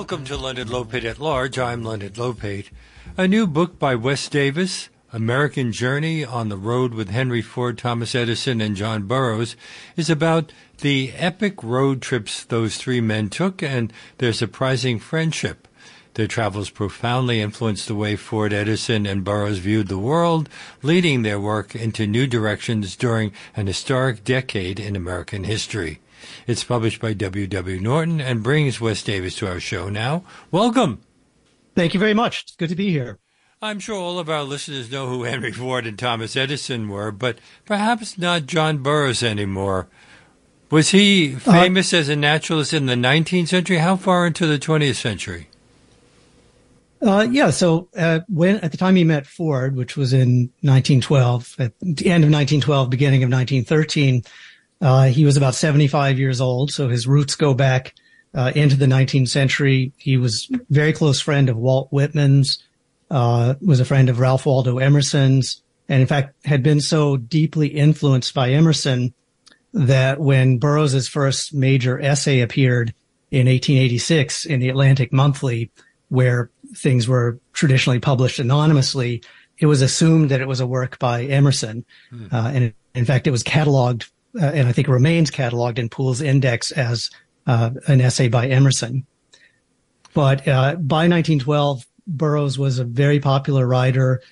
Welcome to Leonard Lopate at Large. I'm Leonard Lopate. A new book by Wes Davis, American Journey on the Road with Henry Ford, Thomas Edison, and John Burroughs, is about the epic road trips those three men took and their surprising friendship. Their travels profoundly influenced the way Ford, Edison, and Burroughs viewed the world, leading their work into new directions during an historic decade in American history. It's published by W. W. Norton and brings Wes Davis to our show now. Welcome. Thank you very much. It's good to be here. I'm sure all of our listeners know who Henry Ford and Thomas Edison were, but perhaps not John Burroughs anymore. Was he uh, famous uh, as a naturalist in the 19th century? How far into the 20th century? Uh, yeah, so uh, when at the time he met Ford, which was in 1912, at the end of 1912, beginning of 1913, uh, he was about 75 years old, so his roots go back uh, into the 19th century. He was very close friend of Walt Whitman's, uh, was a friend of Ralph Waldo Emerson's, and in fact had been so deeply influenced by Emerson that when Burroughs's first major essay appeared in 1886 in the Atlantic Monthly, where things were traditionally published anonymously, it was assumed that it was a work by Emerson. Mm. Uh, and in fact, it was cataloged uh, and I think remains cataloged in Poole's Index as uh, an essay by Emerson. But uh, by 1912, Burroughs was a very popular writer.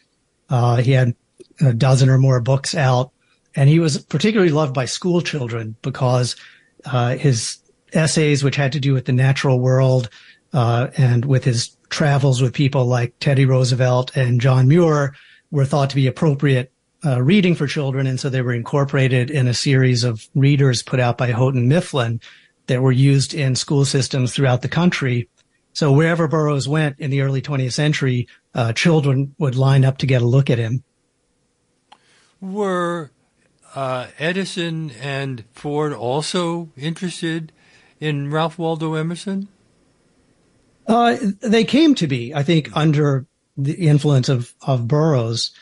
Uh, he had a dozen or more books out, and he was particularly loved by school children because uh, his essays, which had to do with the natural world uh, and with his travels with people like Teddy Roosevelt and John Muir, were thought to be appropriate uh, reading for children. And so they were incorporated in a series of readers put out by Houghton Mifflin that were used in school systems throughout the country. So wherever Burroughs went in the early 20th century, uh, children would line up to get a look at him. Were uh, Edison and Ford also interested in Ralph Waldo Emerson? Uh, they came to be, I think, under the influence of, of Burroughs.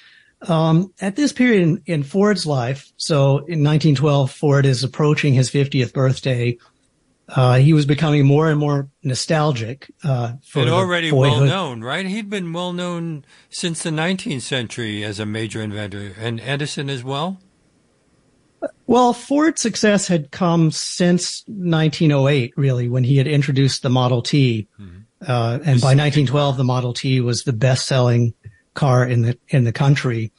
Um, at this period in, in, Ford's life, so in 1912, Ford is approaching his 50th birthday. Uh, he was becoming more and more nostalgic. Uh, for and already well known, right? He'd been well known since the 19th century as a major inventor, and Edison as well. Well, Ford's success had come since 1908, really, when he had introduced the Model T. Mm-hmm. Uh, and by 1912, the Model T was the best-selling car in the in the country.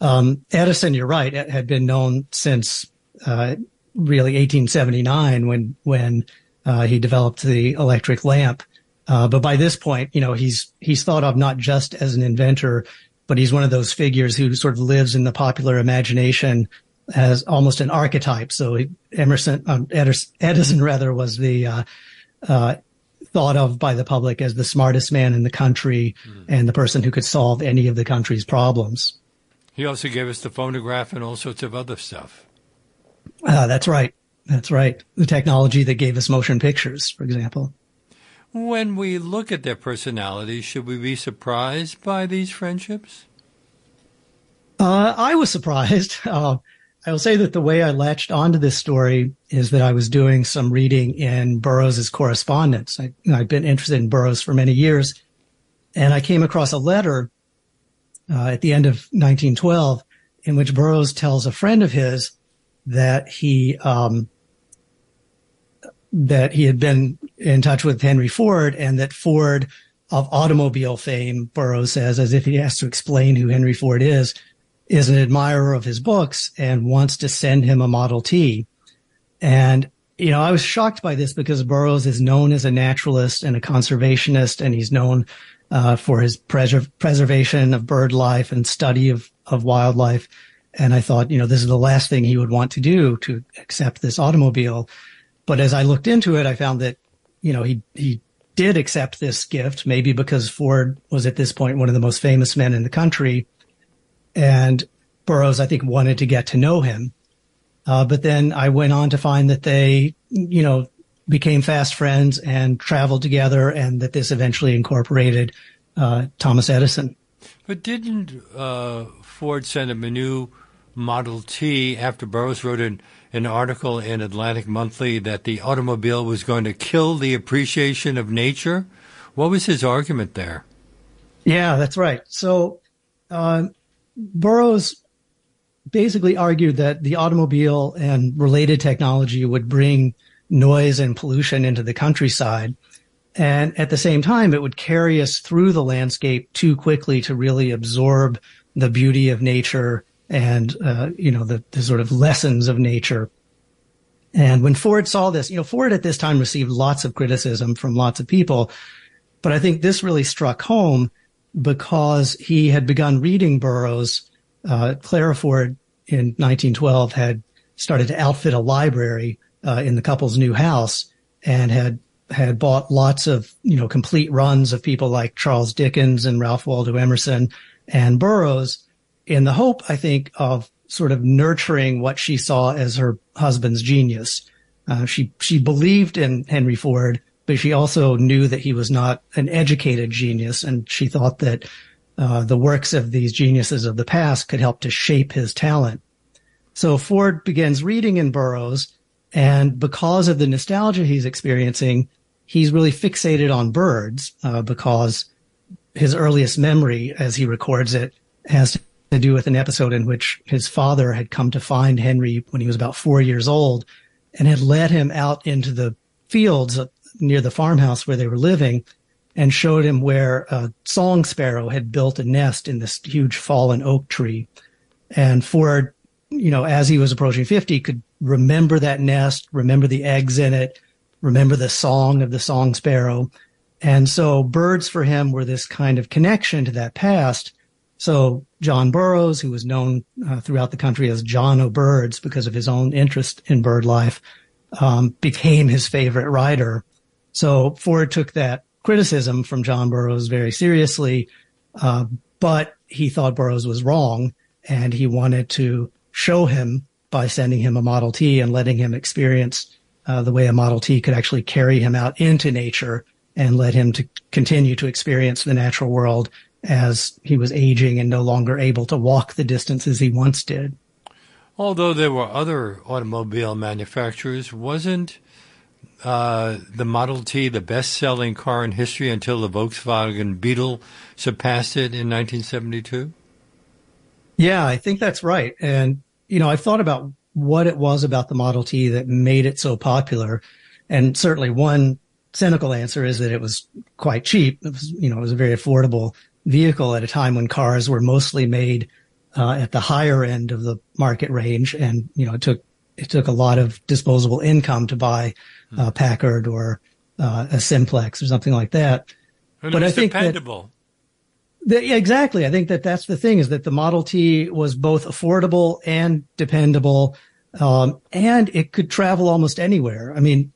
Um, Edison, you're right, had been known since uh, really 1879 when when uh, he developed the electric lamp. Uh, but by this point, you know, he's he's thought of not just as an inventor, but he's one of those figures who sort of lives in the popular imagination as almost an archetype. So Emerson, um, Edison, rather was the uh, uh, thought of by the public as the smartest man in the country mm. and the person who could solve any of the country's problems. He also gave us the phonograph and all sorts of other stuff. Uh, that's right. That's right. The technology that gave us motion pictures, for example. When we look at their personalities, should we be surprised by these friendships? Uh, I was surprised. Uh, I will say that the way I latched onto this story is that I was doing some reading in Burroughs's correspondence. I, have been interested in Burroughs for many years, and I came across a letter uh, at the end of 1912 in which Burroughs tells a friend of his that he um, that he had been in touch with Henry Ford and that Ford of automobile fame, Burroughs says, as if he has to explain who Henry Ford is, is an admirer of his books and wants to send him a Model T. And, you know, I was shocked by this because Burroughs is known as a naturalist and a conservationist, and he's known uh, for his preser- preservation of bird life and study of, of wildlife. And I thought, you know, this is the last thing he would want to do to accept this automobile. But as I looked into it, I found that, you know, he, he did accept this gift, maybe because Ford was at this point one of the most famous men in the country and Burroughs, I think, wanted to get to know him. Uh, but then I went on to find that they, you know, became fast friends and traveled together, and that this eventually incorporated uh, Thomas Edison. But didn't uh, Ford send him a new Model T after Burroughs wrote an, an article in Atlantic Monthly that the automobile was going to kill the appreciation of nature? What was his argument there? Yeah, that's right. So uh, Burroughs basically argued that the automobile and related technology would bring noise and pollution into the countryside. And at the same time, it would carry us through the landscape too quickly to really absorb the beauty of nature and, uh, you know, the, the sort of lessons of nature. And when Ford saw this, you know, Ford at this time received lots of criticism from lots of people. But I think this really struck home because he had begun reading Burroughs. Uh, Clara Ford in 1912 had started to outfit a library uh, in the couple's new house and had had bought lots of you know complete runs of people like Charles Dickens and Ralph Waldo Emerson and Burroughs in the hope I think of sort of nurturing what she saw as her husband's genius. Uh, she she believed in Henry Ford, but she also knew that he was not an educated genius, and she thought that uh, the works of these geniuses of the past could help to shape his talent. So Ford begins reading in Burroughs, and because of the nostalgia he's experiencing, he's really fixated on birds uh, because his earliest memory, as he records it, has to do with an episode in which his father had come to find Henry when he was about four years old and had led him out into the fields near the farmhouse where they were living and showed him where a song sparrow had built a nest in this huge fallen oak tree. And Ford, you know, as he was approaching 50, could remember that nest, remember the eggs in it, remember the song of the song sparrow. And so birds for him were this kind of connection to that past. So John Burroughs, who was known uh, throughout the country as John O'Birds because of his own interest in bird life, um, became his favorite writer. So Ford took that criticism from John Burroughs very seriously, uh, but he thought Burroughs was wrong, and he wanted to show him by sending him a Model T and letting him experience uh, the way a Model T could actually carry him out into nature and let him to continue to experience the natural world as he was aging and no longer able to walk the distances he once did. Although there were other automobile manufacturers, wasn't uh, the Model T the best selling car in history until the Volkswagen Beetle surpassed it in 1972? Yeah, I think that's right. And, you know, I've thought about what it was about the Model T that made it so popular. And certainly one cynical answer is that it was quite cheap. It was, you know, it was a very affordable vehicle at a time when cars were mostly made uh, at the higher end of the market range. And, you know, it took, it took a lot of disposable income to buy uh, Packard or uh, a Simplex or something like that. And but I think dependable. That, yeah, exactly. I think that that's the thing is that the Model T was both affordable and dependable, um, and it could travel almost anywhere. I mean,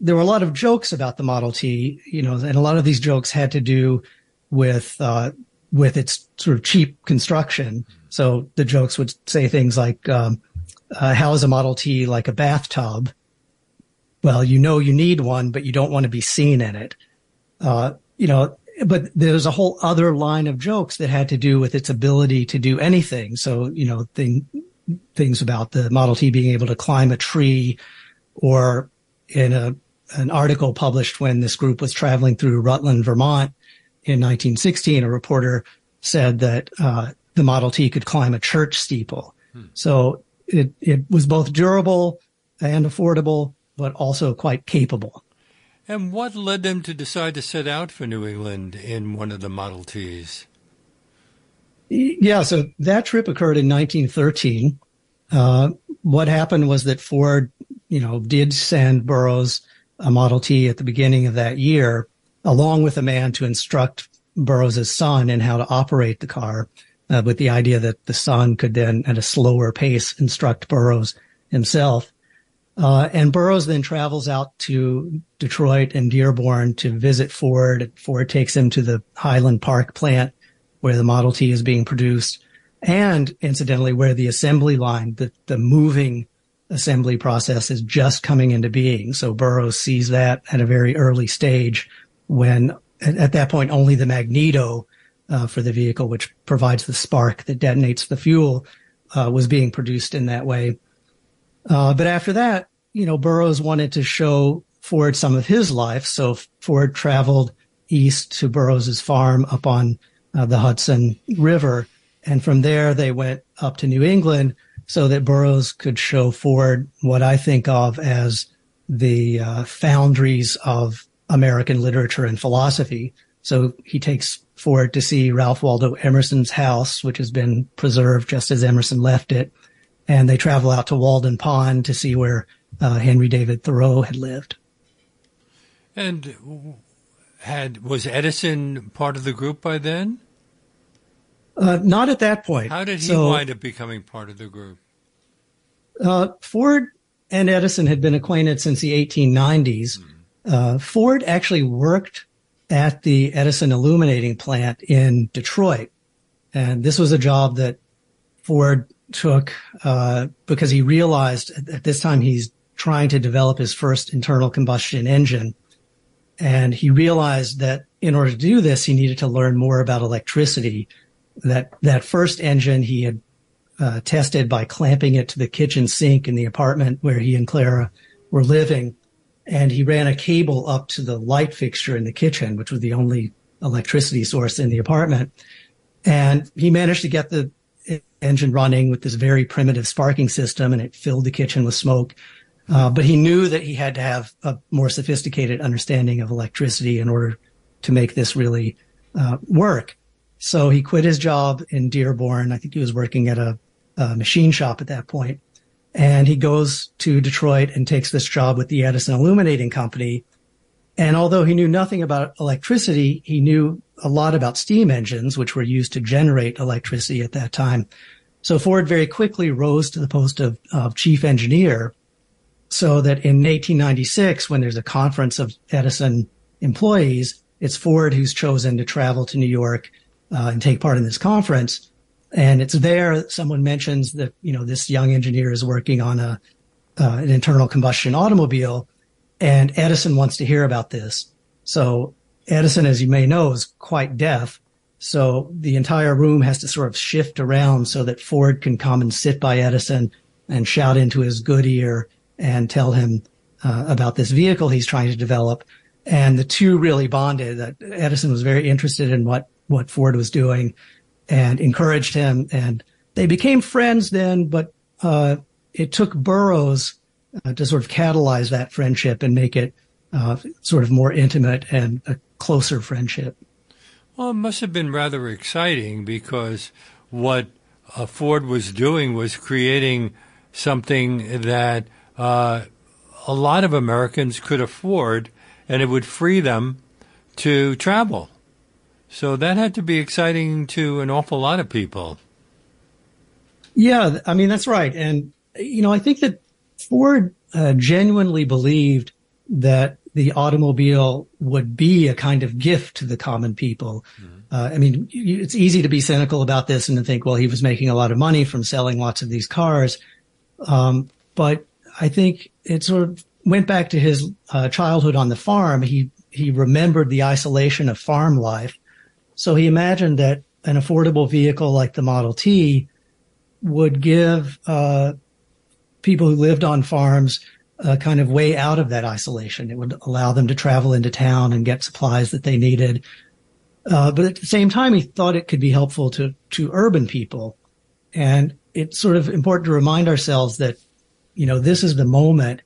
there were a lot of jokes about the Model T, you know, and a lot of these jokes had to do with uh, with its sort of cheap construction. So the jokes would say things like, um, uh, "How is a Model T like a bathtub?" Well, you know you need one, but you don't want to be seen in it. Uh, you know, but there's a whole other line of jokes that had to do with its ability to do anything. So you know, thing, things about the Model T being able to climb a tree, or in a an article published when this group was traveling through Rutland, Vermont in 1916, a reporter said that uh, the Model T could climb a church steeple. Hmm. So it it was both durable and affordable, but also quite capable. And what led them to decide to set out for New England in one of the Model Ts? Yeah, so that trip occurred in 1913. Uh, what happened was that Ford, you know, did send Burroughs a Model T at the beginning of that year, along with a man to instruct Burroughs' son in how to operate the car, uh, with the idea that the son could then, at a slower pace, instruct Burroughs himself. Uh, and Burroughs then travels out to Detroit and Dearborn to visit Ford. Ford takes him to the Highland Park plant where the Model T is being produced and incidentally where the assembly line, the, the moving assembly process is just coming into being. So Burroughs sees that at a very early stage when at, at that point only the magneto uh, for the vehicle, which provides the spark that detonates the fuel, uh, was being produced in that way. Uh, but after that, you know, Burroughs wanted to show Ford some of his life. So Ford traveled east to Burroughs's farm up on uh, the Hudson River. And from there, they went up to New England so that Burroughs could show Ford what I think of as the uh, foundries of American literature and philosophy. So he takes Ford to see Ralph Waldo Emerson's house, which has been preserved just as Emerson left it. And they travel out to Walden Pond to see where uh, Henry David Thoreau had lived. And had was Edison part of the group by then? Uh, not at that point. How did he so, wind up becoming part of the group? Uh, Ford and Edison had been acquainted since the 1890s. Mm. Ford actually worked at the Edison illuminating plant in Detroit. And this was a job that Ford took uh, because he realized at this time he's trying to develop his first internal combustion engine. And he realized that in order to do this, he needed to learn more about electricity. That that first engine he had uh, tested by clamping it to the kitchen sink in the apartment where he and Clara were living and he ran a cable up to the light fixture in the kitchen, which was the only electricity source in the apartment. And he managed to get the engine running with this very primitive sparking system and it filled the kitchen with smoke. Uh, but he knew that he had to have a more sophisticated understanding of electricity in order to make this really uh, work. So he quit his job in Dearborn. I think he was working at a, a machine shop at that point and he goes to Detroit and takes this job with the Edison Illuminating Company. And although he knew nothing about electricity, he knew a lot about steam engines, which were used to generate electricity at that time. So Ford very quickly rose to the post of, of chief engineer so that in 1896, when there's a conference of Edison employees, it's Ford who's chosen to travel to New York uh, and take part in this conference. And it's there someone mentions that, you know, this young engineer is working on a, uh, an internal combustion automobile and Edison wants to hear about this. So Edison, as you may know, is quite deaf. So the entire room has to sort of shift around so that Ford can come and sit by Edison and shout into his good ear and tell him uh, about this vehicle he's trying to develop. And the two really bonded that Edison was very interested in what, what Ford was doing and encouraged him. And they became friends then, but uh, it took Burroughs uh, to sort of catalyze that friendship and make it uh, sort of more intimate and a closer friendship. Well, it must have been rather exciting because what uh, Ford was doing was creating something that uh, a lot of Americans could afford, and it would free them to travel. So that had to be exciting to an awful lot of people. Yeah, I mean, that's right. And, you know, I think that Ford uh, genuinely believed that the automobile would be a kind of gift to the common people. Mm-hmm. Uh, I mean, it's easy to be cynical about this and to think, well, he was making a lot of money from selling lots of these cars. Um, but I think it sort of went back to his uh, childhood on the farm. He he remembered the isolation of farm life, so he imagined that an affordable vehicle like the Model T would give uh, people who lived on farms a kind of way out of that isolation. It would allow them to travel into town and get supplies that they needed. Uh, but at the same time, he thought it could be helpful to to urban people, and it's sort of important to remind ourselves that you know this is the moment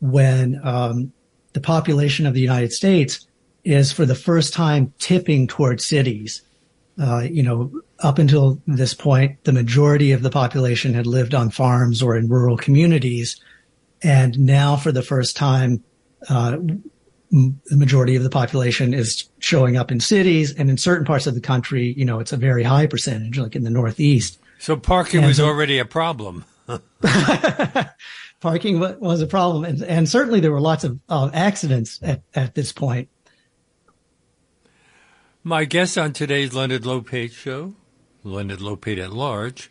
when um, the population of the United States is for the first time tipping toward cities. Uh, you know, up until this point, the majority of the population had lived on farms or in rural communities. And now for the first time, uh, the majority of the population is showing up in cities and in certain parts of the country, you know, it's a very high percentage, like in the Northeast. So parking and was already a problem. parking was a problem. And, and, certainly there were lots of uh, accidents at, at this point. My guest on today's Leonard Lopate show, Leonard Lopate at Large,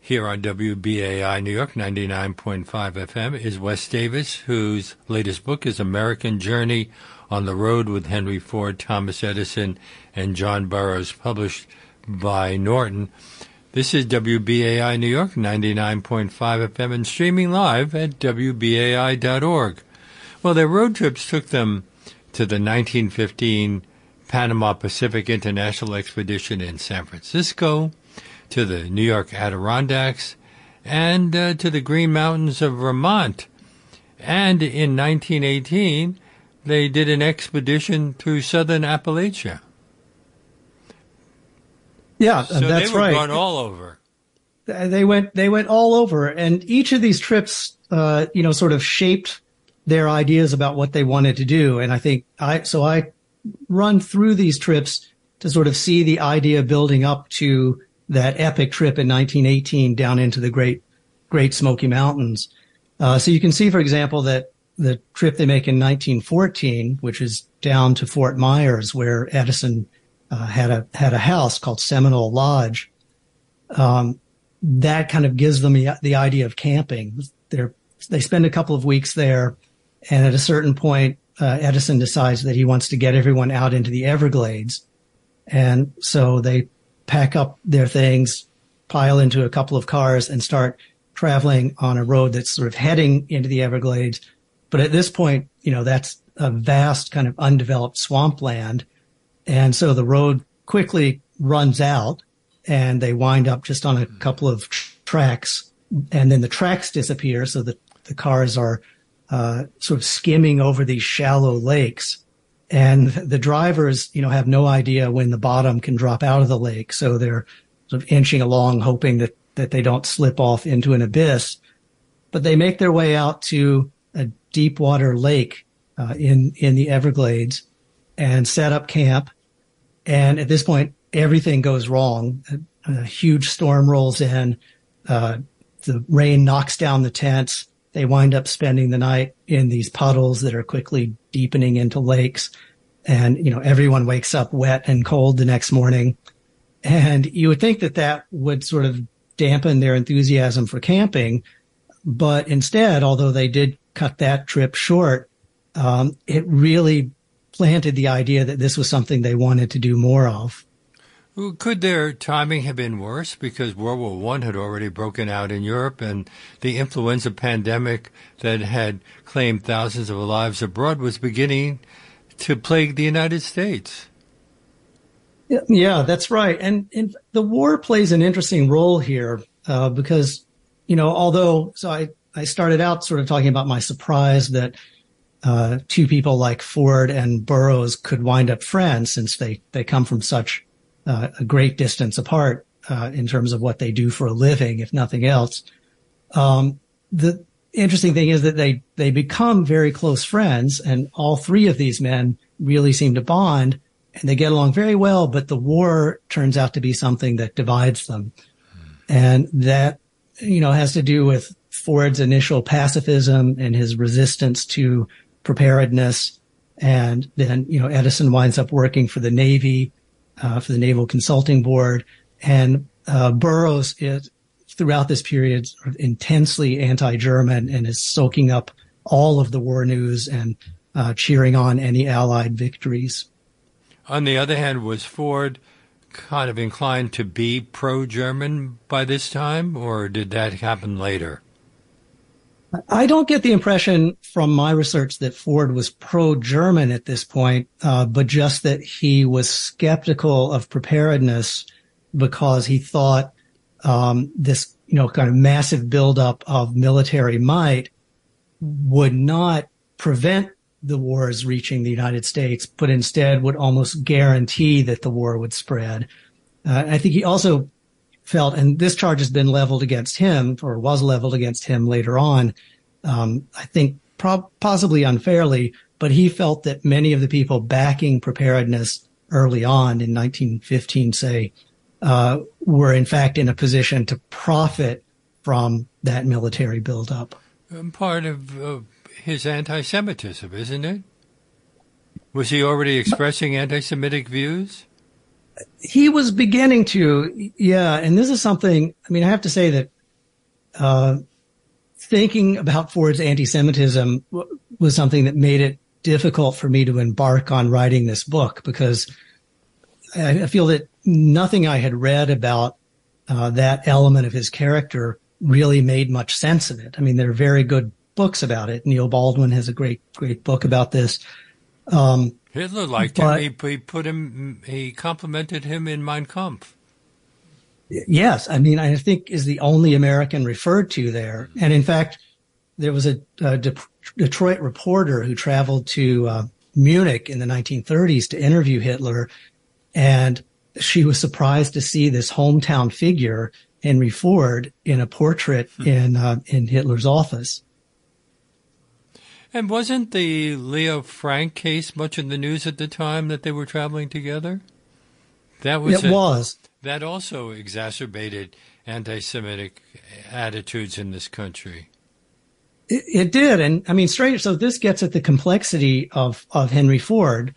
here on WBAI New York 99.5 FM, is Wes Davis, whose latest book is American Journey on the Road with Henry Ford, Thomas Edison, and John Burroughs, published by Norton. This is WBAI New York 99.5 FM and streaming live at WBAI.org. Well, their road trips took them to the 1915 Panama Pacific International Expedition in San Francisco, to the New York Adirondacks, and uh, to the Green Mountains of Vermont. And in 1918, they did an expedition through southern Appalachia. Yeah, so that's they were right. all over. They went they went all over, and each of these trips, uh, you know, sort of shaped their ideas about what they wanted to do. And I think I so I run through these trips to sort of see the idea building up to that epic trip in 1918 down into the Great Great Smoky Mountains. Uh, so you can see, for example, that the trip they make in 1914, which is down to Fort Myers, where Edison uh, had a had a house called Seminole Lodge. Um, that kind of gives them the, the idea of camping. They're, they spend a couple of weeks there, and at a certain point, uh, Edison decides that he wants to get everyone out into the Everglades, and so they pack up their things, pile into a couple of cars, and start traveling on a road that's sort of heading into the Everglades. But at this point, you know, that's a vast kind of undeveloped swampland. And so the road quickly runs out and they wind up just on a couple of tr- tracks and then the tracks disappear. So the, the cars are, uh, sort of skimming over these shallow lakes and the drivers, you know, have no idea when the bottom can drop out of the lake. So they're sort of inching along, hoping that, that they don't slip off into an abyss. But they make their way out to a deep water lake uh, in in the Everglades and set up camp. And at this point, everything goes wrong. A, a huge storm rolls in. Uh, the rain knocks down the tents. They wind up spending the night in these puddles that are quickly deepening into lakes. And, you know, everyone wakes up wet and cold the next morning. And you would think that that would sort of dampen their enthusiasm for camping. But instead, although they did cut that trip short, um, it really planted the idea that this was something they wanted to do more of. Could their timing have been worse because World War One had already broken out in Europe and the influenza pandemic that had claimed thousands of lives abroad was beginning to plague the United States? Yeah, that's right. And, and the war plays an interesting role here uh, because, you know, although so I, I started out sort of talking about my surprise that uh, two people like Ford and Burroughs could wind up friends since they, they come from such uh, a great distance apart uh, in terms of what they do for a living, if nothing else. Um, the interesting thing is that they they become very close friends, and all three of these men really seem to bond, and they get along very well. But the war turns out to be something that divides them, and that you know has to do with Ford's initial pacifism and his resistance to preparedness. And then, you know, Edison winds up working for the Navy uh, for the Naval Consulting Board, and uh, Burroughs is throughout this period sort of intensely anti-German and is soaking up all of the war news and uh, cheering on any Allied victories. On the other hand, was Ford kind of inclined to be pro-German by this time, or did that happen later? I don't get the impression from my research that Ford was pro-German at this point, uh, but just that he was skeptical of preparedness because he thought um, this, you know, kind of massive buildup of military might would not prevent the wars reaching the United States, but instead would almost guarantee that the war would spread. Uh, I think he also felt, and this charge has been leveled against him or was leveled against him later on. Um, I think possibly unfairly, but he felt that many of the people backing preparedness early on in 1915, say, uh, were in fact in a position to profit from that military buildup. Um, part of uh, his anti-Semitism, isn't it? Was he already expressing anti-Semitic views? He was beginning to, yeah. And this is something, I mean, I have to say that, uh, thinking about Ford's anti-Semitism w- was something that made it difficult for me to embark on writing this book because I, I feel that nothing I had read about uh, that element of his character really made much sense of it. I mean, there are very good books about it. Neil Baldwin has a great, great book about this. Um, Hitler liked but, him. He, he, put him. He complimented him in Mein Kampf. Yes, I mean I think is the only American referred to there, and in fact, there was a, a De- Detroit reporter who traveled to uh, Munich in the 1930s to interview Hitler, and she was surprised to see this hometown figure, Henry Ford, in a portrait hmm. in uh, in Hitler's office. And wasn't the Leo Frank case much in the news at the time that they were traveling together? That was it. A, was that also exacerbated anti-Semitic attitudes in this country. It, it, did, and I mean, strange. So this gets at the complexity of of Henry Ford,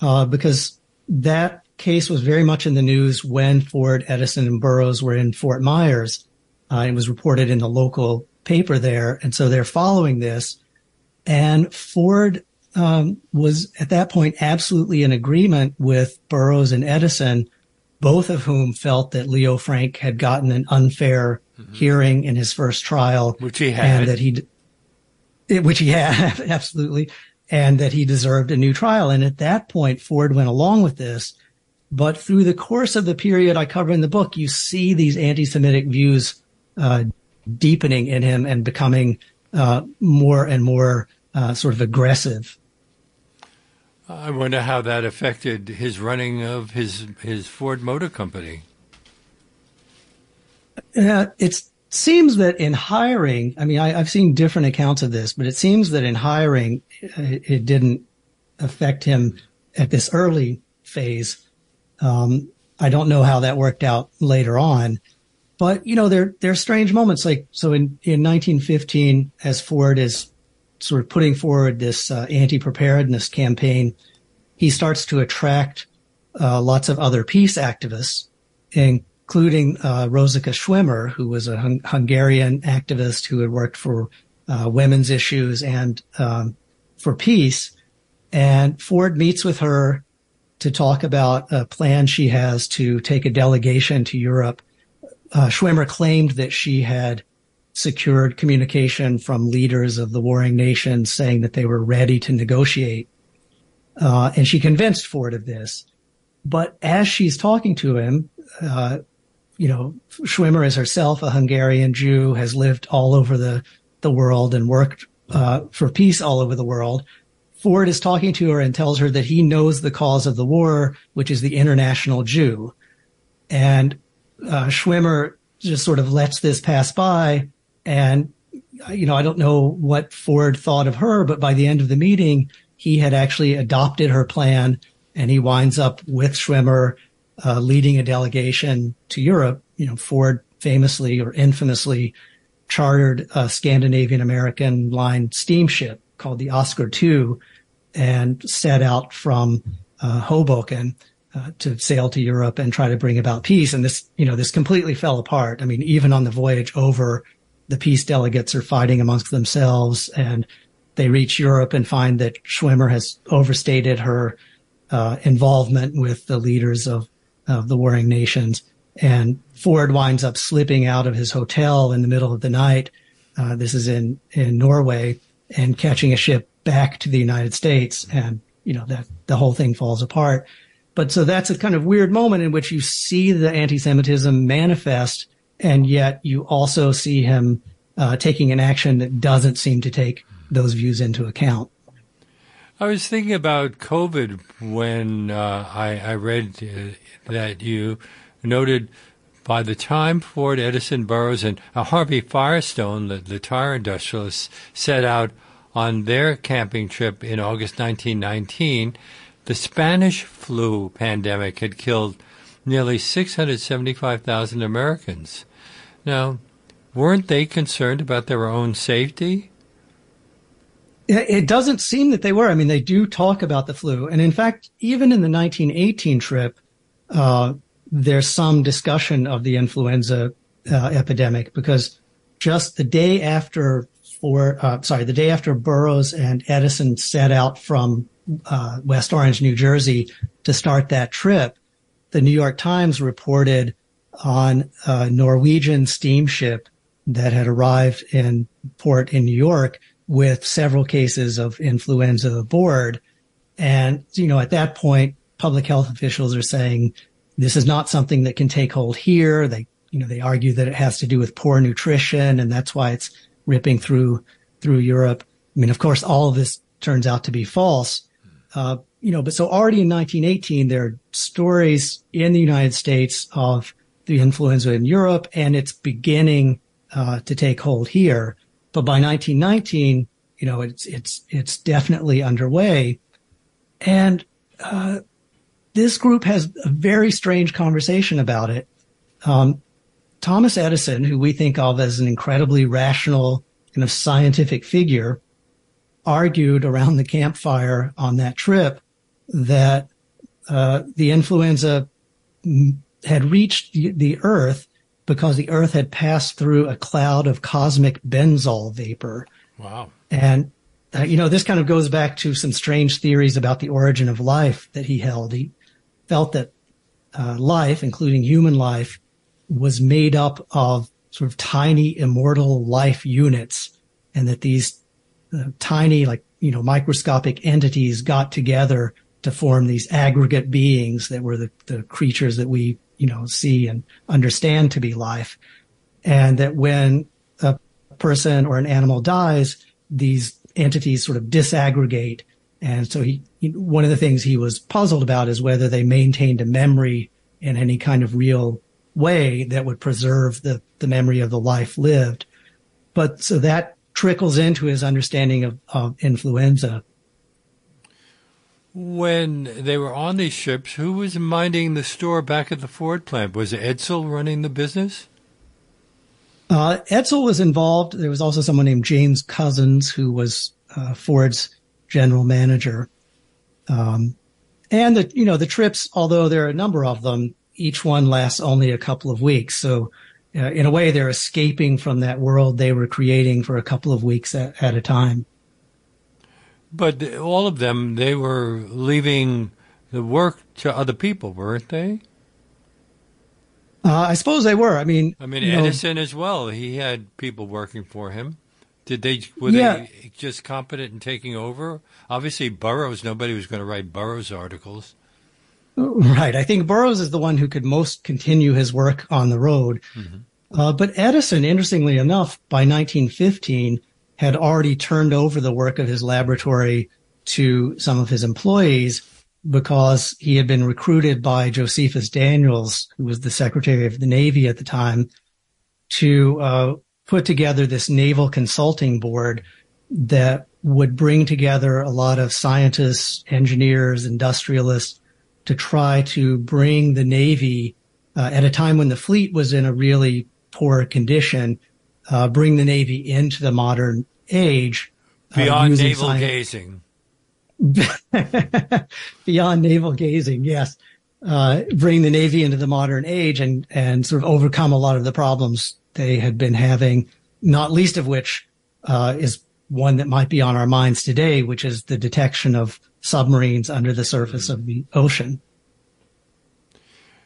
uh, because that case was very much in the news when Ford, Edison, and Burroughs were in Fort Myers. Uh, it was reported in the local paper there, and so they're following this. And Ford um, was at that point absolutely in agreement with Burroughs and Edison both of whom felt that Leo Frank had gotten an unfair mm-hmm. hearing in his first trial, which he had, and that he, which he had absolutely, and that he deserved a new trial. And at that point, Ford went along with this. But through the course of the period I cover in the book, you see these anti-Semitic views uh, deepening in him and becoming uh, more and more uh, sort of aggressive I wonder how that affected his running of his his Ford Motor Company. Uh, it seems that in hiring, I mean, I, have seen different accounts of this, but it seems that in hiring, it, it didn't affect him at this early phase. Um, I don't know how that worked out later on, but you know, there are strange moments. Like so, in in 1915, as Ford is sort of putting forward this uh, anti-preparedness campaign, he starts to attract uh, lots of other peace activists, including uh, Rosika Schwimmer, who was a hung- Hungarian activist who had worked for uh, women's issues and um, for peace. And Ford meets with her to talk about a plan she has to take a delegation to Europe. Uh, Schwimmer claimed that she had secured communication from leaders of the warring nations saying that they were ready to negotiate. Uh, and she convinced Ford of this. But as she's talking to him, uh, you know, Schwimmer is herself a Hungarian Jew, has lived all over the, the world and worked uh, for peace all over the world. Ford is talking to her and tells her that he knows the cause of the war, which is the international Jew. And uh, Schwimmer just sort of lets this pass by and, you know, I don't know what Ford thought of her, but by the end of the meeting, he had actually adopted her plan and he winds up with Schwimmer, uh, leading a delegation to Europe. You know, Ford famously or infamously chartered a Scandinavian American line steamship called the Oscar II and set out from uh, Hoboken uh, to sail to Europe and try to bring about peace. And this, you know, this completely fell apart. I mean, even on the voyage over, the peace delegates are fighting amongst themselves and they reach Europe and find that Schwimmer has overstated her uh, involvement with the leaders of, of the warring nations. And Ford winds up slipping out of his hotel in the middle of the night. Uh, this is in, in Norway and catching a ship back to the United States. And, you know, that the whole thing falls apart. But so that's a kind of weird moment in which you see the anti-Semitism manifest and yet you also see him uh, taking an action that doesn't seem to take those views into account. I was thinking about COVID when uh, I, I, read uh, that you noted by the time Ford, Edison, Burroughs, and uh, Harvey Firestone, the, the tire industrialists, set out on their camping trip in August 1919, the Spanish flu pandemic had killed nearly 675,000 Americans. Now, weren't they concerned about their own safety? It doesn't seem that they were. I mean, they do talk about the flu. And in fact, even in the 1918 trip, uh, there's some discussion of the influenza uh, epidemic because just the day after for, uh, sorry, the day after Burroughs and Edison set out from uh, West Orange, New Jersey to start that trip, the New York Times reported on a Norwegian steamship that had arrived in port in New York with several cases of influenza aboard. And, you know, at that point, public health officials are saying this is not something that can take hold here. They, you know, they argue that it has to do with poor nutrition and that's why it's ripping through, through Europe. I mean, of course, all of this turns out to be false. Uh, you know, but so already in 1918, there are stories in the United States of the influenza in Europe and it's beginning uh, to take hold here. But by 1919, you know, it's, it's, it's definitely underway. And, uh, this group has a very strange conversation about it. Um, Thomas Edison, who we think of as an incredibly rational kind of scientific figure, argued around the campfire on that trip that uh, the influenza had reached the, the, Earth because the Earth had passed through a cloud of cosmic benzol vapor. Wow. And, uh, you know, this kind of goes back to some strange theories about the origin of life that he held. He felt that uh, life, including human life, was made up of sort of tiny immortal life units and that these tiny, like, you know, microscopic entities got together to form these aggregate beings that were the, the creatures that we, you know, see and understand to be life. And that when a person or an animal dies, these entities sort of disaggregate. And so he, one of the things he was puzzled about is whether they maintained a memory in any kind of real way that would preserve the, the memory of the life lived. But so that trickles into his understanding of, of influenza. When they were on these ships, who was minding the store back at the Ford plant? Was Edsel running the business? Uh, Edsel was involved. There was also someone named James Couzens who was uh, Ford's general manager. Um, and the you know the trips, although there are a number of them, each one lasts only a couple of weeks. So uh, in a way, they're escaping from that world they were creating for a couple of weeks at, at a time. But all of them, they were leaving the work to other people, weren't they? Uh, I suppose they were. I mean, I mean Edison know, as well. He had people working for him. Did they were yeah. they just competent in taking over? Obviously, Burroughs. Nobody was going to write Burroughs articles. Right. I think Burroughs is the one who could most continue his work on the road. Mm-hmm. Uh, but Edison, interestingly enough, by 1915, had already turned over the work of his laboratory to some of his employees because he had been recruited by Josephus Daniels, who was the Secretary of the Navy at the time, to uh, put together this naval consulting board that would bring together a lot of scientists, engineers, industrialists to try to bring the Navy uh, at a time when the fleet was in a really poor condition, uh, bring the Navy into the modern age. Uh, Beyond naval science. gazing. Beyond naval gazing, yes. Uh, bring the Navy into the modern age and, and sort of overcome a lot of the problems they had been having, not least of which uh, is one that might be on our minds today, which is the detection of submarines under the surface mm-hmm. of the ocean.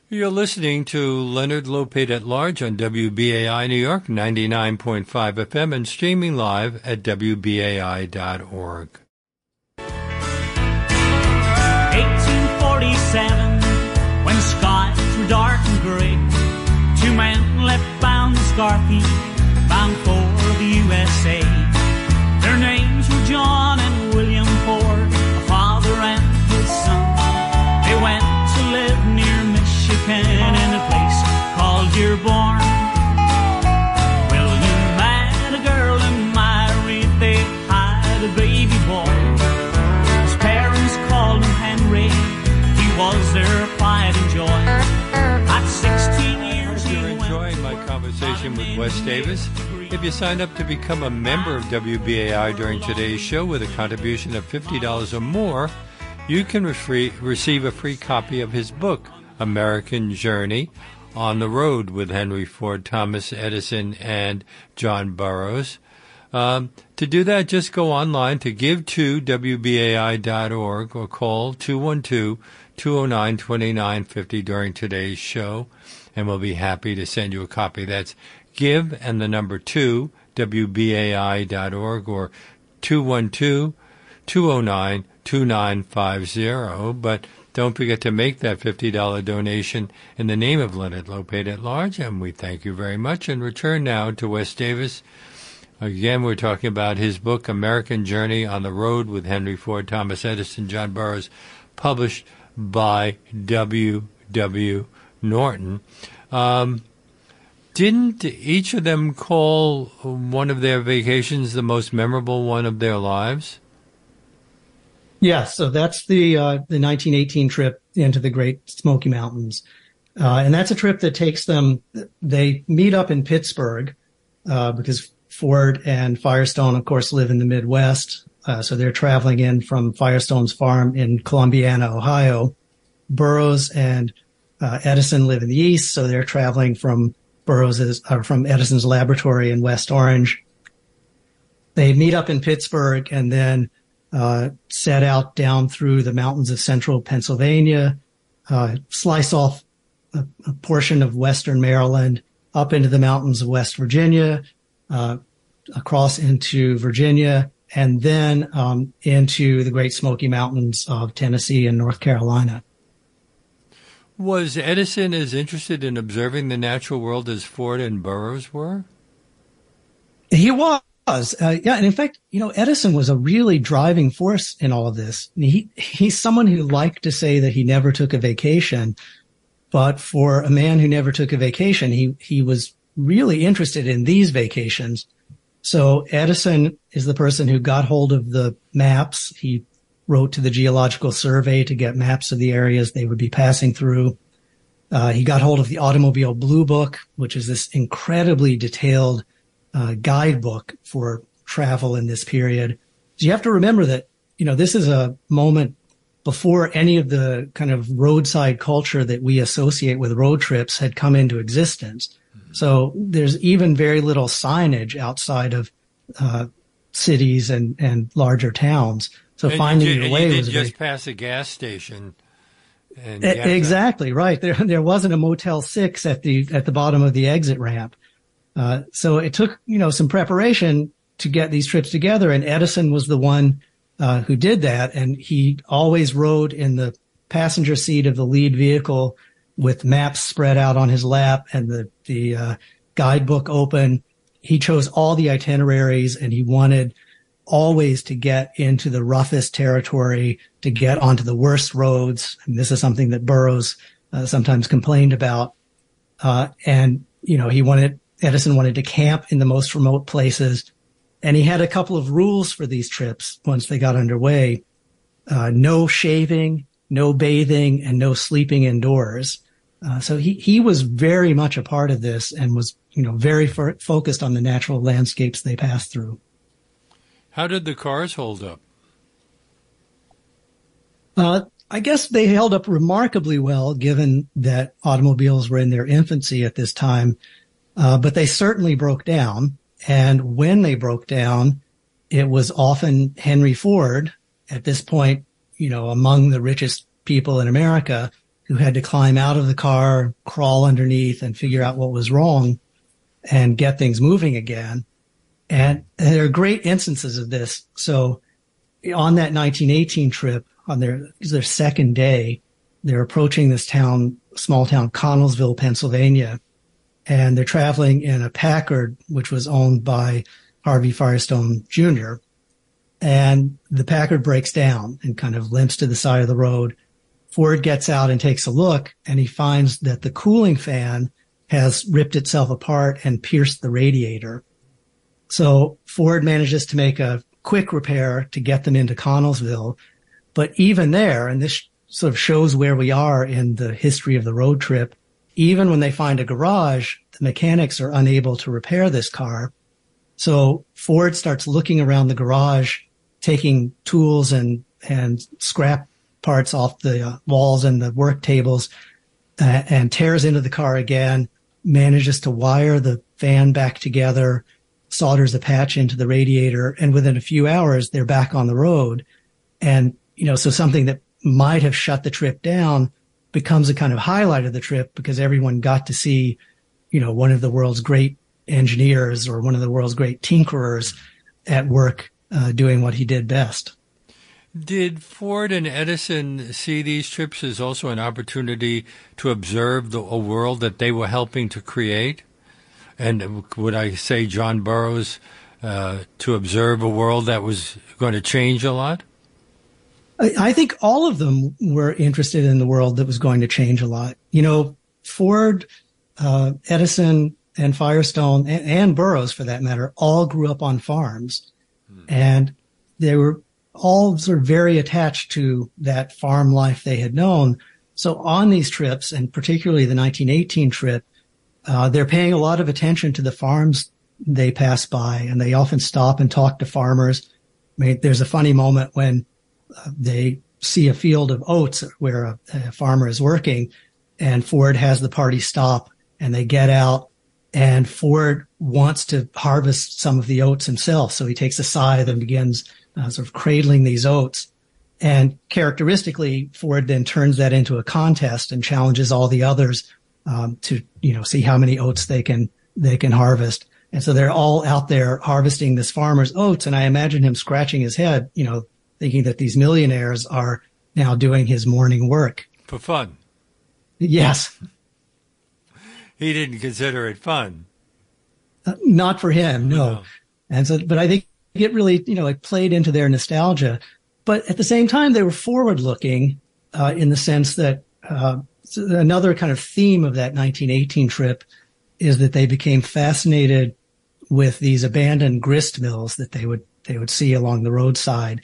You're listening to Leonard Lopate at Large on WBAI New York 99.5 FM and streaming live at WBAI.org. 1847, when skies were dark and gray, two men left bound Scarthy, bound for the USA. Their names were John Wes Davis. If you sign up to become a member of WBAI during today's show with a contribution of $50 or more, you can re- receive a free copy of his book, American Journey on the Road with Henry Ford, Thomas Edison, and John Burroughs. Um, to do that, just go online to give2wbai.org or call 212 209 2950 during today's show, and we'll be happy to send you a copy. That's give and the number two, WBAI.org or 212 209 2950. But don't forget to make that $50 donation in the name of Leonard Lopate at Large, and we thank you very much. And return now to Wes Davis. Again, we're talking about his book, American Journey on the Road with Henry Ford, Thomas Edison, John Burroughs, published by W. W. Norton. Um, didn't each of them call one of their vacations the most memorable one of their lives? Yeah, so that's the uh, the 1918 trip into the Great Smoky Mountains, uh, and that's a trip that takes them. They meet up in Pittsburgh uh, because Ford and Firestone, of course, live in the Midwest, uh, so they're traveling in from Firestone's farm in Columbiana, Ohio. Burroughs and uh, Edison live in the East, so they're traveling from Burroughs' or from Edison's laboratory in West Orange. They meet up in Pittsburgh and then uh, set out down through the mountains of central Pennsylvania, uh, slice off a, a, portion of western Maryland up into the mountains of West Virginia, uh, across into Virginia, and then um, into the Great Smoky Mountains of Tennessee and North Carolina. Was Edison as interested in observing the natural world as Ford and Burroughs were? He was. Uh, yeah, and in fact, you know, Edison was a really driving force in all of this. He he's someone who liked to say that he never took a vacation, but for a man who never took a vacation, he he was really interested in these vacations. So Edison is the person who got hold of the maps. He wrote to the Geological Survey to get maps of the areas they would be passing through. Uh, he got hold of the Automobile Blue Book, which is this incredibly detailed uh, guidebook for travel in this period. So you have to remember that, you know, this is a moment before any of the kind of roadside culture that we associate with road trips had come into existence. Mm-hmm. So there's even very little signage outside of uh, cities and, and larger towns. So and finding you, your way you was just very, pass a gas station. And exactly right. There, there wasn't a Motel Six at the at the bottom of the exit ramp. Uh, so it took you know some preparation to get these trips together, and Edison was the one uh, who did that, and he always rode in the passenger seat of the lead vehicle with maps spread out on his lap and the the uh, guidebook open. He chose all the itineraries, and he wanted always to get into the roughest territory, to get onto the worst roads. And this is something that Burroughs uh, sometimes complained about. Uh, and, you know, he wanted, Edison wanted to camp in the most remote places. And he had a couple of rules for these trips once they got underway. Uh, no shaving, no bathing, and no sleeping indoors. Uh, so he, he was very much a part of this and was, you know, very focused on the natural landscapes they passed through. How did the cars hold up? Uh, I guess they held up remarkably well, given that automobiles were in their infancy at this time. Uh, but they certainly broke down. And when they broke down, it was often Henry Ford, at this point, you know, among the richest people in America, who had to climb out of the car, crawl underneath, and figure out what was wrong and get things moving again. And there are great instances of this. So on that 1918 trip, on their, their second day, they're approaching this town, small town, Connellsville, Pennsylvania, and they're traveling in a Packard, which was owned by Harvey Firestone Jr. And the Packard breaks down and kind of limps to the side of the road. Ford gets out and takes a look and he finds that the cooling fan has ripped itself apart and pierced the radiator. So Ford manages to make a quick repair to get them into Connellsville. But even there, and this sort of shows where we are in the history of the road trip, even when they find a garage, the mechanics are unable to repair this car. So Ford starts looking around the garage, taking tools and, and scrap parts off the uh, walls and the work tables uh, and tears into the car again, manages to wire the van back together, solders a patch into the radiator, and within a few hours, they're back on the road. And, you know, so something that might have shut the trip down becomes a kind of highlight of the trip because everyone got to see, you know, one of the world's great engineers or one of the world's great tinkerers at work uh, doing what he did best. Did Ford and Edison see these trips as also an opportunity to observe the, a world that they were helping to create? And would I say John Burroughs uh, to observe a world that was going to change a lot? I think all of them were interested in the world that was going to change a lot. You know, Ford, uh, Edison, and Firestone, and, and, Burroughs, for that matter, all grew up on farms, hmm. and they were all sort of very attached to that farm life they had known. So on these trips, and particularly the 1918 trip, uh, they're paying a lot of attention to the farms they pass by, and they often stop and talk to farmers. I mean, there's a funny moment when uh, they see a field of oats where a, a farmer is working, and Ford has the party stop, and they get out, and Ford wants to harvest some of the oats himself, so he takes a scythe and begins uh, sort of cradling these oats. And characteristically, Ford then turns that into a contest and challenges all the others um, to, you know, see how many oats they can they can harvest. And so they're all out there harvesting this farmer's oats. And I imagine him scratching his head, you know, thinking that these millionaires are now doing his morning work for fun. Yes. He didn't consider it fun. Uh, not for him, no. no. And so, but I think it really, you know, it played into their nostalgia. But at the same time, they were forward looking uh, in the sense that uh, another kind of theme of that 1918 trip is that they became fascinated with these abandoned grist mills that they would they would see along the roadside.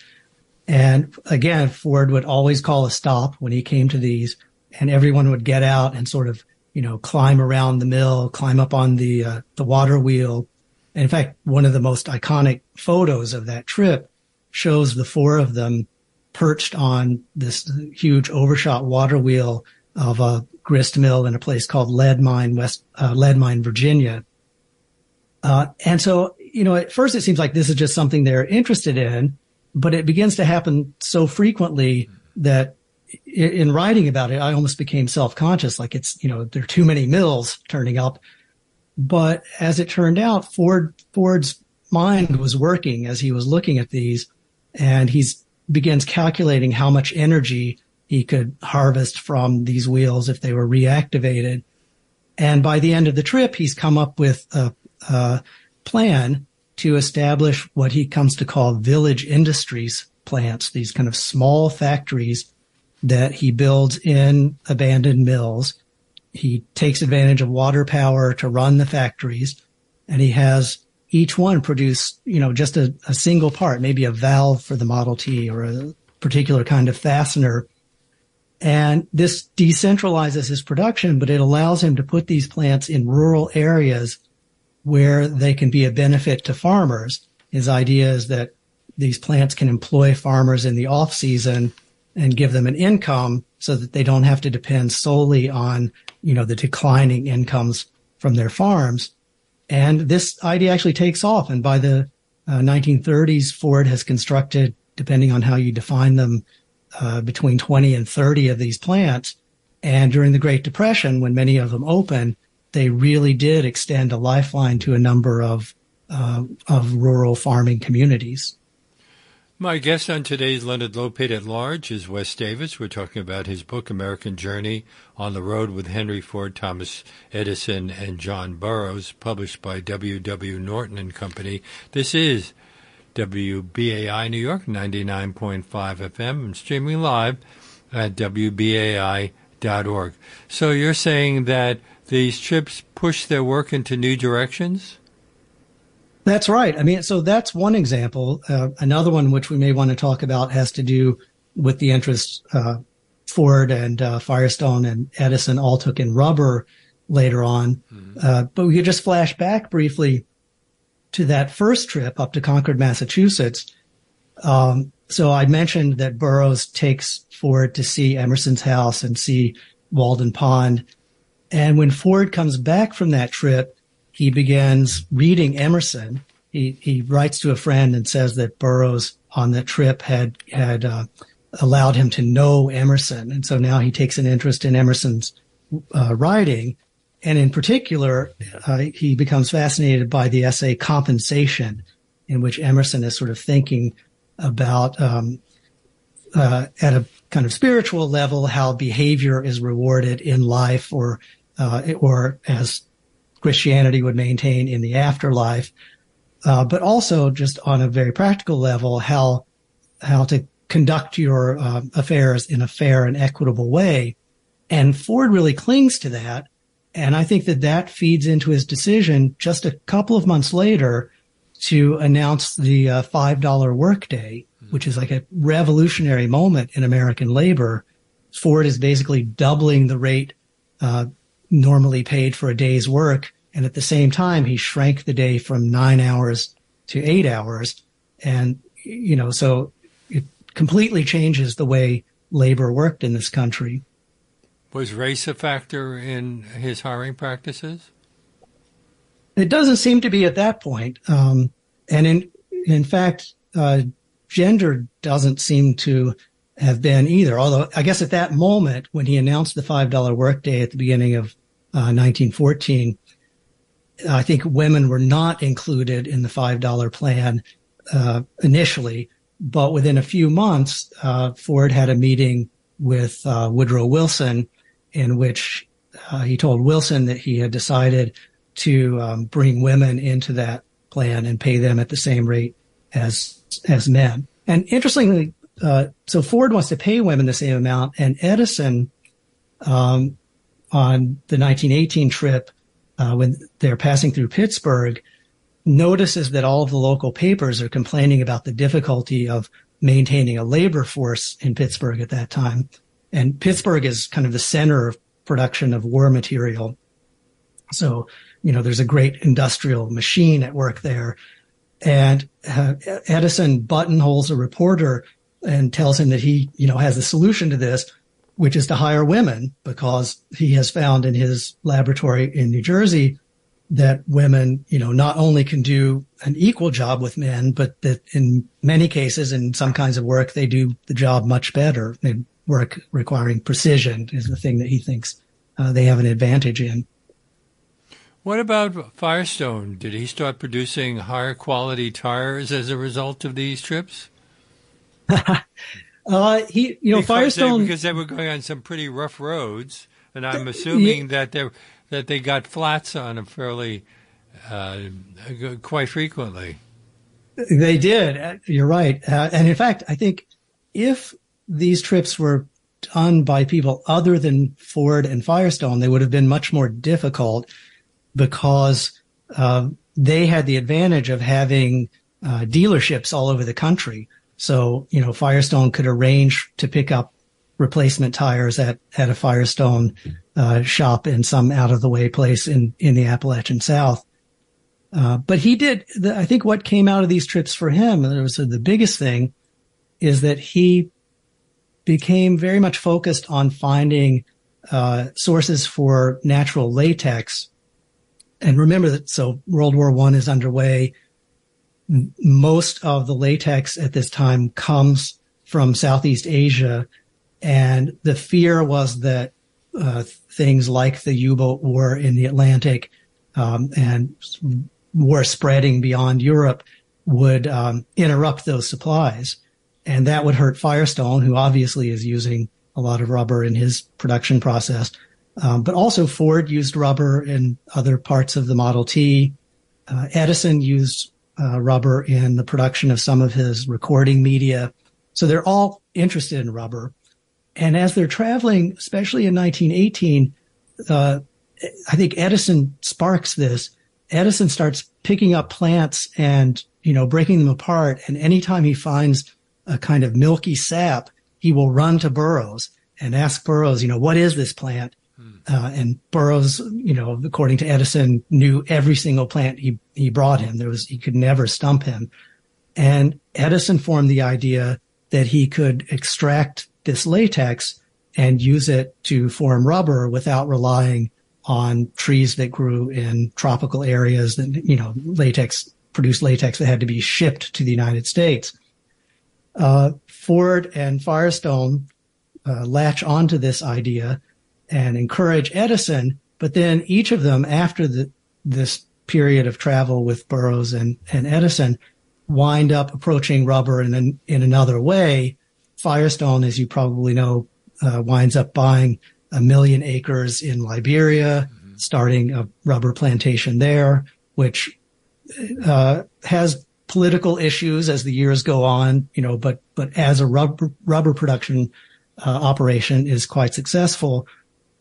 And again, Ford would always call a stop when he came to these, and everyone would get out and sort of you know climb around the mill, climb up on the uh, the water wheel, in fact, one of the most iconic photos of that trip shows the four of them perched on this huge overshot water wheel of a grist mill in a place called Lead Mine, West uh, Lead Mine, Virginia. Uh, and so, you know, at first it seems like this is just something they're interested in, but it begins to happen so frequently that in writing about it, I almost became self-conscious. Like it's, you know, there are too many mills turning up but as it turned out, Ford Ford's mind was working as he was looking at these, and he begins calculating how much energy he could harvest from these wheels if they were reactivated. And by the end of the trip, he's come up with a, a plan to establish what he comes to call village industries plants, these kind of small factories that he builds in abandoned mills he takes advantage of water power to run the factories and he has each one produce, you know, just a, a single part, maybe a valve for the Model T or a particular kind of fastener. And this decentralizes his production, but it allows him to put these plants in rural areas where they can be a benefit to farmers. His idea is that these plants can employ farmers in the off season and give them an income so that they don't have to depend solely on, you know, the declining incomes from their farms. And this idea actually takes off. And by the uh, 1930s, Ford has constructed, depending on how you define them, uh, between 20 and 30 of these plants. And during the Great Depression, when many of them opened, they really did extend a lifeline to a number of uh, of rural farming communities. My guest on today's Leonard Lopate at Large is Wes Davis. We're talking about his book, American Journey on the Road with Henry Ford, Thomas Edison, and John Burroughs, published by W. W. Norton and Company. This is WBAI New York, 99.5 FM, and streaming live at WBAI.org. So you're saying that these trips push their work into new directions? That's right. I mean, so that's one example. Uh, another one, which we may want to talk about, has to do with the interest uh, Ford and uh, Firestone and Edison all took in rubber later on. Mm-hmm. but we could just flash back briefly to that first trip up to Concord, Massachusetts. Um, so I mentioned that Burroughs takes Ford to see Emerson's house and see Walden Pond. And when Ford comes back from that trip, he begins reading Emerson. He, he writes to a friend and says that Burroughs on that trip had, had, uh, allowed him to know Emerson. And so now he takes an interest in Emerson's uh, writing. And in particular, uh, he becomes fascinated by the essay Compensation, in which Emerson is sort of thinking about um, uh, at a kind of spiritual level, how behavior is rewarded in life or, uh, or as Christianity would maintain in the afterlife. Uh, but also just on a very practical level, how, how to conduct your uh, affairs in a fair and equitable way. And Ford really clings to that. And I think that that feeds into his decision just a couple of months later to announce the uh, $5 workday, which is like a revolutionary moment in American labor. Ford is basically doubling the rate uh, normally paid for a day's work. And at the same time, he shrank the day from nine hours to eight hours. And, you know, so it completely changes the way labor worked in this country. Was race a factor in his hiring practices? It doesn't seem to be at that point. Um, and in, in fact, uh, gender doesn't seem to have been either. Although I guess at that moment, when he announced the $5 workday at the beginning of uh, 1914, I think women were not included in the $5 plan uh, initially, but within a few months, uh, Ford had a meeting with uh, Woodrow Wilson in which uh, he told Wilson that he had decided to um, bring women into that plan and pay them at the same rate as as men. And interestingly, uh, so Ford wants to pay women the same amount, and Edison, um, on the 1918 trip, uh, when they're passing through Pittsburgh, notices that all of the local papers are complaining about the difficulty of maintaining a labor force in Pittsburgh at that time. And Pittsburgh is kind of the center of production of war material. So, you know, there's a great industrial machine at work there. And uh, Edison buttonholes a reporter and tells him that he, you know, has a solution to this, which is to hire women because he has found in his laboratory in New Jersey that women, you know, not only can do an equal job with men, but that in many cases, in some kinds of work, they do the job much better. Work requiring precision is the thing that he thinks uh, they have an advantage in. What about Firestone? Did he start producing higher quality tires as a result of these trips? uh, he, you know, because Firestone they, because they were going on some pretty rough roads, and I'm assuming that they that they got flats on them fairly, uh, quite frequently. They did. Uh, you're right, uh, and in fact, I think if these trips were done by people other than Ford and Firestone, they would have been much more difficult because uh, they had the advantage of having uh, dealerships all over the country. So, you know, Firestone could arrange to pick up replacement tires at, at a Firestone uh, shop in some out of the way place in, in the Appalachian South. Uh, but he did, the, I think what came out of these trips for him, and it was the biggest thing, is that he became very much focused on finding uh, sources for natural latex. And remember that so World War One is underway. Most of the latex at this time comes from Southeast Asia, and the fear was that uh, things like the U-boat war in the Atlantic um, and war spreading beyond Europe would um, interrupt those supplies and that would hurt Firestone, who obviously is using a lot of rubber in his production process. Um, but also Ford used rubber in other parts of the Model T. Uh, Edison used uh, rubber in the production of some of his recording media. So they're all interested in rubber. And as they're traveling, especially in 1918, uh, I think Edison sparks this. Edison starts picking up plants and, you know, breaking them apart. And anytime he finds a kind of milky sap, he will run to Burroughs and ask Burroughs, you know, what is this plant? Hmm. Uh, and Burroughs, you know, according to Edison, knew every single plant he, he brought him. There was, he could never stump him. And Edison formed the idea that he could extract this latex and use it to form rubber without relying on trees that grew in tropical areas that, you know, latex, produced latex that had to be shipped to the United States uh, Ford and Firestone uh, latch onto this idea and encourage Edison, but then each of them, after the, this period of travel with Burroughs and, and Edison, wind up approaching rubber in an, in another way Firestone, as you probably know, uh, winds up buying a million acres in Liberia, mm-hmm. starting a rubber plantation there, which uh, has political issues as the years go on, you know, but but as a rubber rubber production uh, operation is quite successful.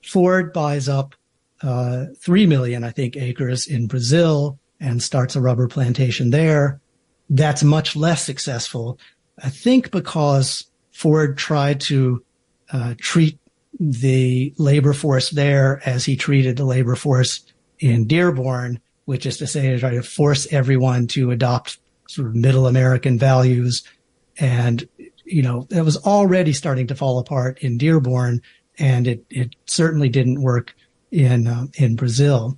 Ford buys up uh, three million, I think, acres in Brazil and starts a rubber plantation there. That's much less successful, I think, because Ford tried to uh, treat the labor force there as he treated the labor force in Dearborn, which is to say, to try to force everyone to adopt sort of middle American values. And, you know, it was already starting to fall apart in Dearborn, and it, it certainly didn't work in, uh, in Brazil.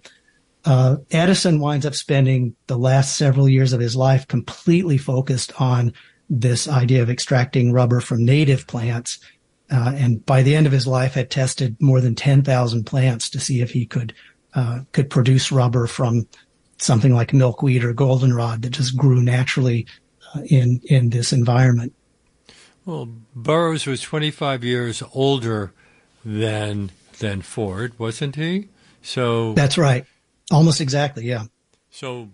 Uh, Edison winds up spending the last several years of his life completely focused on this idea of extracting rubber from native plants. Uh, and by the end of his life had tested more than 10,000 plants to see if he could, uh, could produce rubber from something like milkweed or goldenrod that just grew naturally uh, in, in this environment. Well, Burroughs was 25 years older than, than Ford, wasn't he? So that's right. Almost exactly. Yeah. So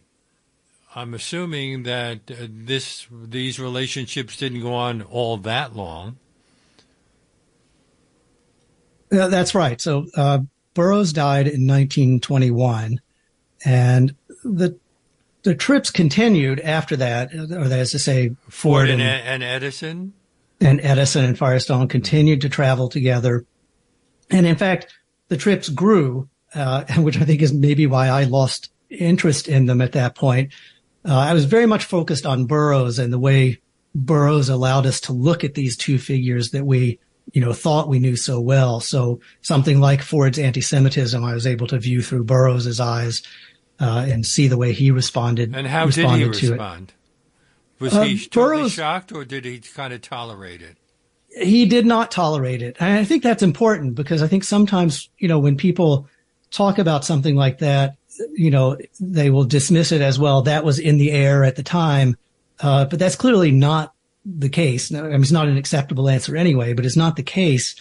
I'm assuming that uh, this these relationships didn't go on all that long. Uh, that's right. So uh, Burroughs died in 1921, and the the trips continued after that, or that is to say, Ford, Ford and, and, Edison, and Edison and Firestone continued to travel together, and in fact, the trips grew, uh, which I think is maybe why I lost interest in them at that point. Uh, I was very much focused on Burroughs and the way Burroughs allowed us to look at these two figures that we, you know, thought we knew so well. So something like Ford's anti-Semitism, I was able to view through Burroughs's eyes uh, and see the way he responded. And how did he respond? Was uh, he totally Burroughs, shocked, or did he kind of tolerate it? He did not tolerate it, and I think that's important because I think sometimes you know when people talk about something like that, you know, they will dismiss it as well. That was in the air at the time, uh, but that's clearly not the case. I mean, it's not an acceptable answer anyway, but it's not the case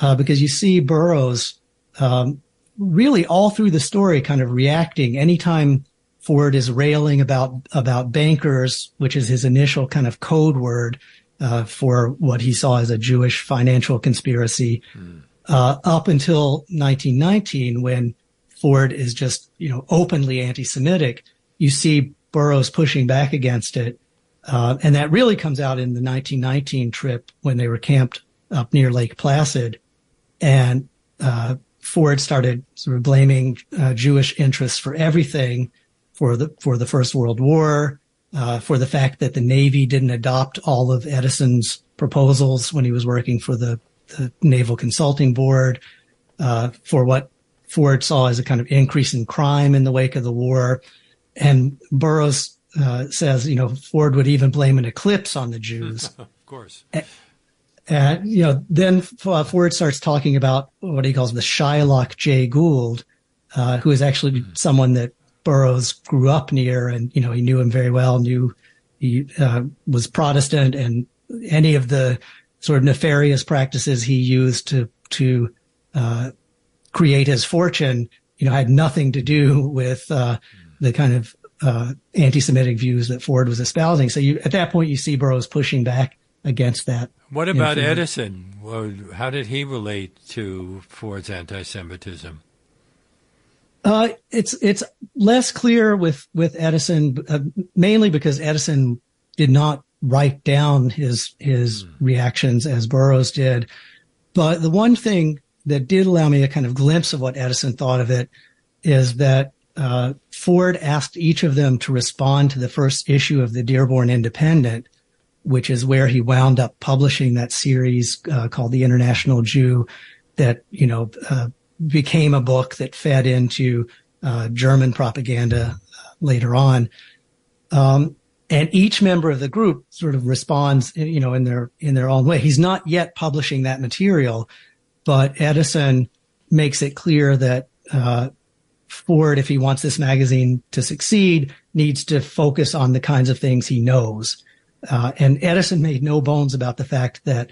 uh, because you see Burroughs um, really all through the story kind of reacting anytime Ford is railing about about bankers, which is his initial kind of code word uh, for what he saw as a Jewish financial conspiracy, mm. uh, up until 1919 when Ford is just you know openly anti-Semitic. You see Burroughs pushing back against it, uh, and that really comes out in the 1919 trip when they were camped up near Lake Placid, and uh, Ford started sort of blaming uh, Jewish interests for everything, for the for the First World War, uh, for the fact that the Navy didn't adopt all of Edison's proposals when he was working for the, the Naval Consulting Board, uh, for what Ford saw as a kind of increase in crime in the wake of the war, and Burroughs uh, says, you know, Ford would even blame an eclipse on the Jews. of course. And, you know, then uh, Ford starts talking about what he calls the Shylock Jay Gould, uh, who is actually mm-hmm. someone that Burroughs grew up near and, you know, he knew him very well, knew he uh, was Protestant and any of the sort of nefarious practices he used to, to, uh, create his fortune, you know, had nothing to do with, uh, the kind of, uh, anti-Semitic views that Ford was espousing. So you, at that point, you see Burroughs pushing back against that. What about Edison? Well, how did he relate to Ford's anti-Semitism? Uh, it's it's less clear with with Edison, uh, mainly because Edison did not write down his his mm. reactions as Burroughs did. But the one thing that did allow me a kind of glimpse of what Edison thought of it is that uh, Ford asked each of them to respond to the first issue of the Dearborn Independent which is where he wound up publishing that series uh, called The International Jew that, you know, uh, became a book that fed into uh, German propaganda uh, later on. Um, and each member of the group sort of responds, you know, in their, in their own way. He's not yet publishing that material, but Edison makes it clear that, uh, Ford, if he wants this magazine to succeed, needs to focus on the kinds of things he knows Uh, and Edison made no bones about the fact that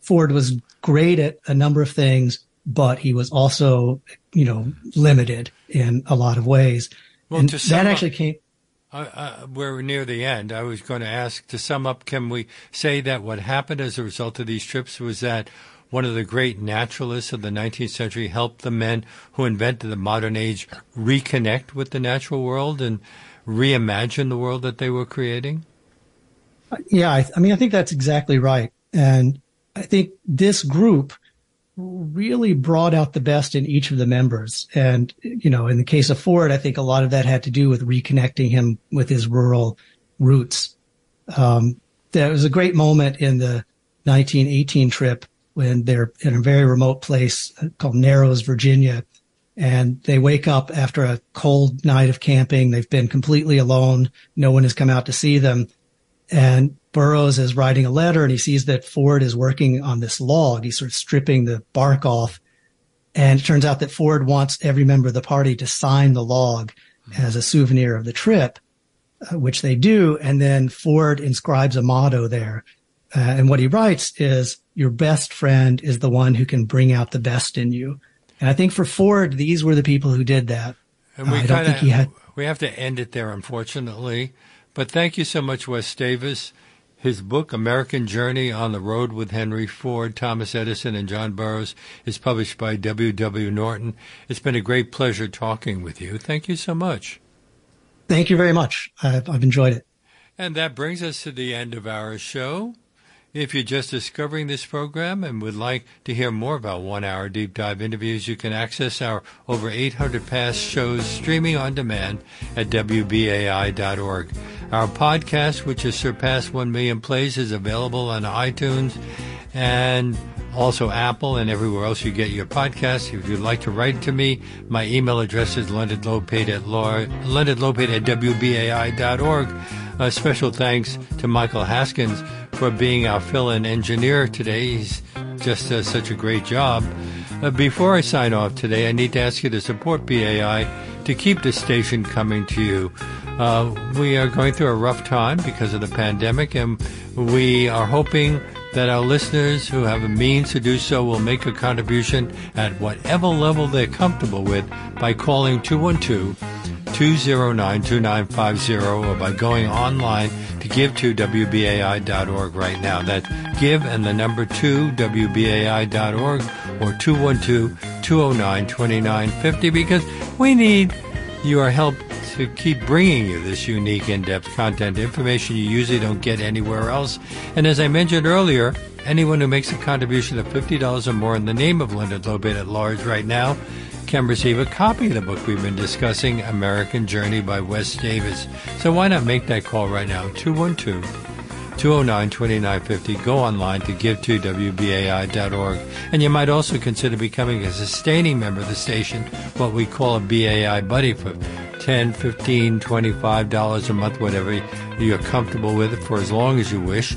Ford was great at a number of things, but he was also, you know, limited in a lot of ways. Well, and that actually came. Uh, uh, we're near the end. I was going to ask to sum up. Can we say that what happened as a result of these trips was that one of the great naturalists of the 19th century helped the men who invented the modern age reconnect with the natural world and reimagine the world that they were creating? Yeah, I, I mean, I think that's exactly right. And I think this group really brought out the best in each of the members. And, you know, in the case of Ford, I think a lot of that had to do with reconnecting him with his rural roots. Um, there was a great moment in the 1918 trip when they're in a very remote place called Narrows, Virginia. And they wake up after a cold night of camping. They've been completely alone. No one has come out to see them. And Burroughs is writing a letter and he sees that Ford is working on this log. He's sort of stripping the bark off. And it turns out that Ford wants every member of the party to sign the log as a souvenir of the trip, uh, which they do. And then Ford inscribes a motto there. Uh, and what he writes is, your best friend is the one who can bring out the best in you. And I think for Ford, these were the people who did that. And we uh, I don't think he had. We have to end it there, unfortunately. But thank you so much, Wes Davis. His book, American Journey on the Road with Henry Ford, Thomas Edison, and John Burroughs, is published by W. W. Norton. It's been a great pleasure talking with you. Thank you so much. Thank you very much. I've, I've enjoyed it. And that brings us to the end of our show. If you're just discovering this program and would like to hear more about one hour deep dive interviews, you can access our over 800 past shows streaming on demand at WBAI.org. Our podcast, which has surpassed 1 million plays, is available on iTunes and also Apple and everywhere else you get your podcasts. If you'd like to write to me, my email address is leonardlopate at, leonardlopate at WBAI.org. A special thanks to Michael Haskins for being our fill-in engineer today. He's just does such a great job. Uh, before I sign off today, I need to ask you to support BAI to keep the station coming to you. Uh, we are going through a rough time because of the pandemic, and we are hoping that our listeners who have a means to do so will make a contribution at whatever level they're comfortable with by calling 212 209 2950 or by going online to give to WBAI.org right now. That's give and the number 2 WBAI.org or 212 209 2950 because we need your help to keep bringing you this unique in-depth content information you usually don't get anywhere else. And as I mentioned earlier, anyone who makes a contribution of $50 or more in the name of Leonard Lopate at large right now can receive a copy of the book we've been discussing, American Journey by Wes Davis. So why not make that call right now? 212 209 2950. Go online to give2wbai.org. And you might also consider becoming a sustaining member of the station, what we call a BAI buddy for 10 15 $25 a month, whatever you're comfortable with it for as long as you wish.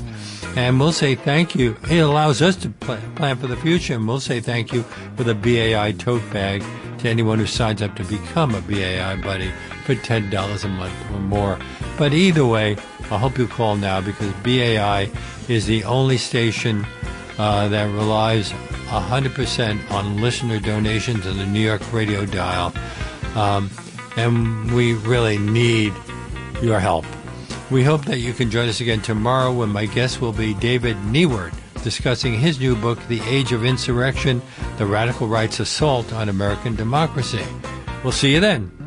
And we'll say thank you. It allows us to plan for the future, and we'll say thank you for the BAI tote bag to anyone who signs up to become a BAI buddy for $10 a month or more. But either way, I hope you call now because BAI is the only station uh, that relies 100% on listener donations on the New York radio dial. Um, and we really need your help. We hope that you can join us again tomorrow when my guest will be David Neiwert discussing his new book, The Age of Insurrection The Radical Right's Assault on American Democracy. We'll see you then.